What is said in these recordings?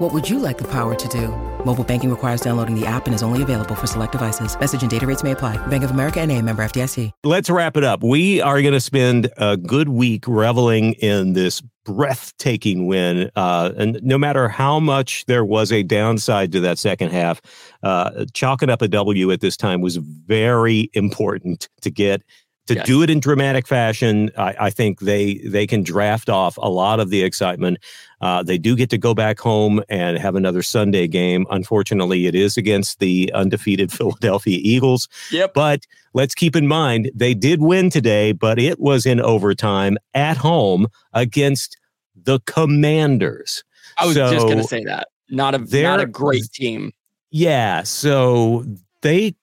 What would you like the power to do? Mobile banking requires downloading the app and is only available for select devices. Message and data rates may apply. Bank of America and a member FDIC. Let's wrap it up. We are going to spend a good week reveling in this breathtaking win. Uh, and no matter how much there was a downside to that second half, uh, chalking up a W at this time was very important to get to yes. do it in dramatic fashion, I, I, think they they can draft off a lot of the excitement. Uh, they do get to go back home and have another Sunday game. Unfortunately, it is against the undefeated Philadelphia Eagles. Yep. But let's keep in mind they did win today, but it was in overtime at home against the Commanders. I was so just going to say that. Not a not a great team. Yeah. So they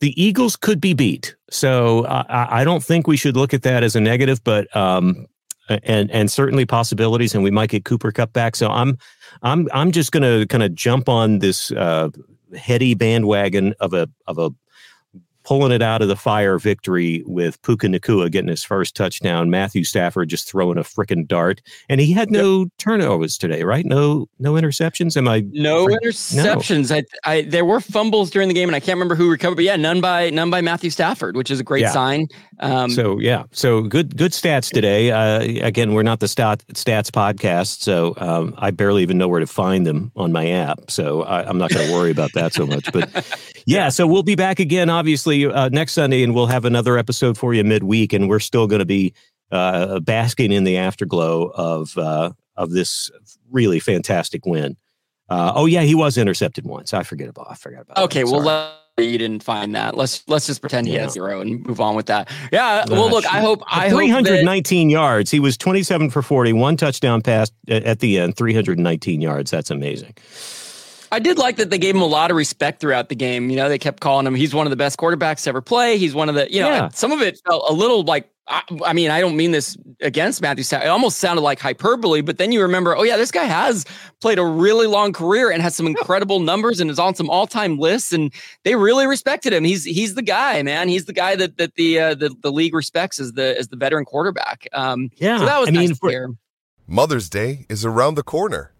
the Eagles could be beat. So I, I, don't think we should look at that as a negative, but um, and and certainly possibilities, and we might get Cooper Kupp back. So I'm I'm I'm just going to kind of jump on this uh, heady bandwagon of a of a pulling it out of the fire victory with Puka Nacua getting his first touchdown. Matthew Stafford just throwing a freaking dart, and he had no yep. turnovers today, right? No, no interceptions. Am I no interceptions? No. I, I, there were fumbles during the game, and I can't remember who recovered, but yeah, none by none by Matthew Stafford, which is a great yeah. sign. Um, so yeah, so good good stats today. Uh, again, we're not the stat, stats podcast, so um, I barely even know where to find them on my app. So I, am not going to worry about that so much. But yeah, so we'll be back again, obviously uh, next Sunday, and we'll have another episode for you midweek, and we're still going to be uh, basking in the afterglow of uh, of this really fantastic win. Uh, oh yeah, he was intercepted once. I forget about. I forgot about. Okay, well. you didn't find that. Let's let's just pretend he yeah. has zero and move on with that. Yeah. Well, look, I hope I 319 yards. He was 27 for 40, one touchdown pass at the end, 319 yards. That's amazing. I did like that they gave him a lot of respect throughout the game. You know, they kept calling him, he's one of the best quarterbacks to ever play. He's one of the, you know, yeah. some of it felt a little like, I, I, mean, I don't mean this against Matthew. It almost sounded like hyperbole, but then you remember, oh, yeah, this guy has played a really long career and has some incredible numbers and is on some all time lists. And they really respected him. He's he's the guy, man. He's the guy that that the uh, the, the league respects as the as the veteran quarterback. Um, yeah. So that was I nice mean, to hear. Mother's Day is around the corner.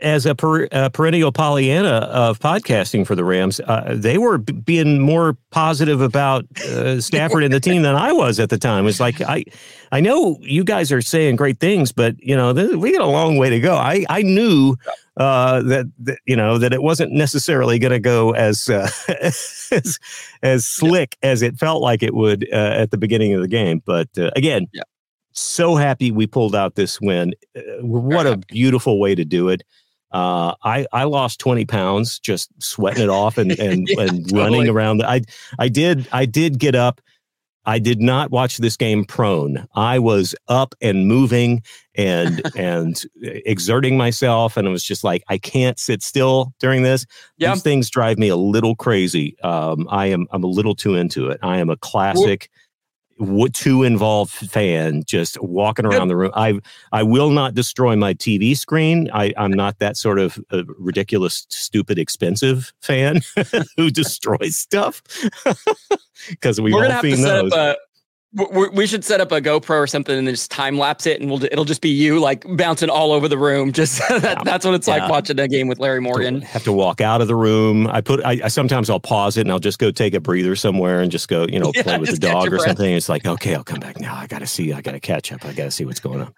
as a, per, a, perennial Pollyanna of podcasting for the Rams, uh, they were b- being more positive about uh, Stafford and the team than I was at the time. It's like I, I know you guys are saying great things, but you know th- we got a long way to go. I I knew uh, that, that, you know that it wasn't necessarily going to go as, uh, as as slick as it felt like it would uh, at the beginning of the game. But uh, again. Yeah. So happy we pulled out this win. what a beautiful way to do it. Uh, I I lost twenty pounds just sweating it off and and, yeah, and totally. running around. I I did I did get up. I did not watch this game prone. I was up and moving and and exerting myself, and it was just like I can't sit still during this. Yep. These things drive me a little crazy. Um, I am I'm a little too into it. I am a classic. Well, too involved fan just walking around yep. the room. I I will not destroy my TV screen. I, I'm not that sort of uh, ridiculous, stupid, expensive fan who destroys stuff because We're all seen those. A, we should set up a GoPro or something and just time lapse it, and we'll it'll just be you like bouncing all over the room. Just that, yeah. that's what it's yeah. like watching a game with Larry Morgan. Have to walk out of the room. I put I, I, sometimes I'll pause it and I'll just go take a breather somewhere and just go you know yeah, play with the dog or breath. something. It's like okay, I'll come back now. I got to see. I got to catch up. I got to see what's going on.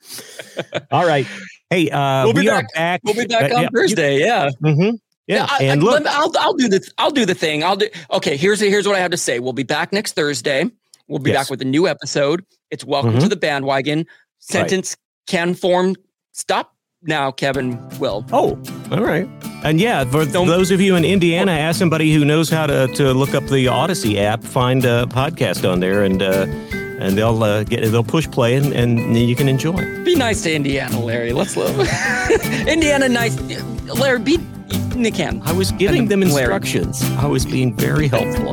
all right. Hey, uh, we'll be we back. back. We'll be back uh, on Thursday. Yeah. Mm-hmm. Yeah, I, and look, I'll I'll do the I'll do the thing. I'll do okay. Here's here's what I have to say. We'll be back next Thursday. We'll be yes. back with a new episode. It's welcome mm-hmm. to the bandwagon. Sentence right. can form. Stop now, Kevin will. Oh, all right. And yeah, for Don't, those of you in Indiana, ask somebody who knows how to, to look up the Audacy app, find a podcast on there, and uh, and they'll uh, get they'll push play and, and you can enjoy. Be nice to Indiana, Larry. Let's love Indiana. Nice, Larry. Be Nick. I was giving them instructions. Larry. I was being very helpful.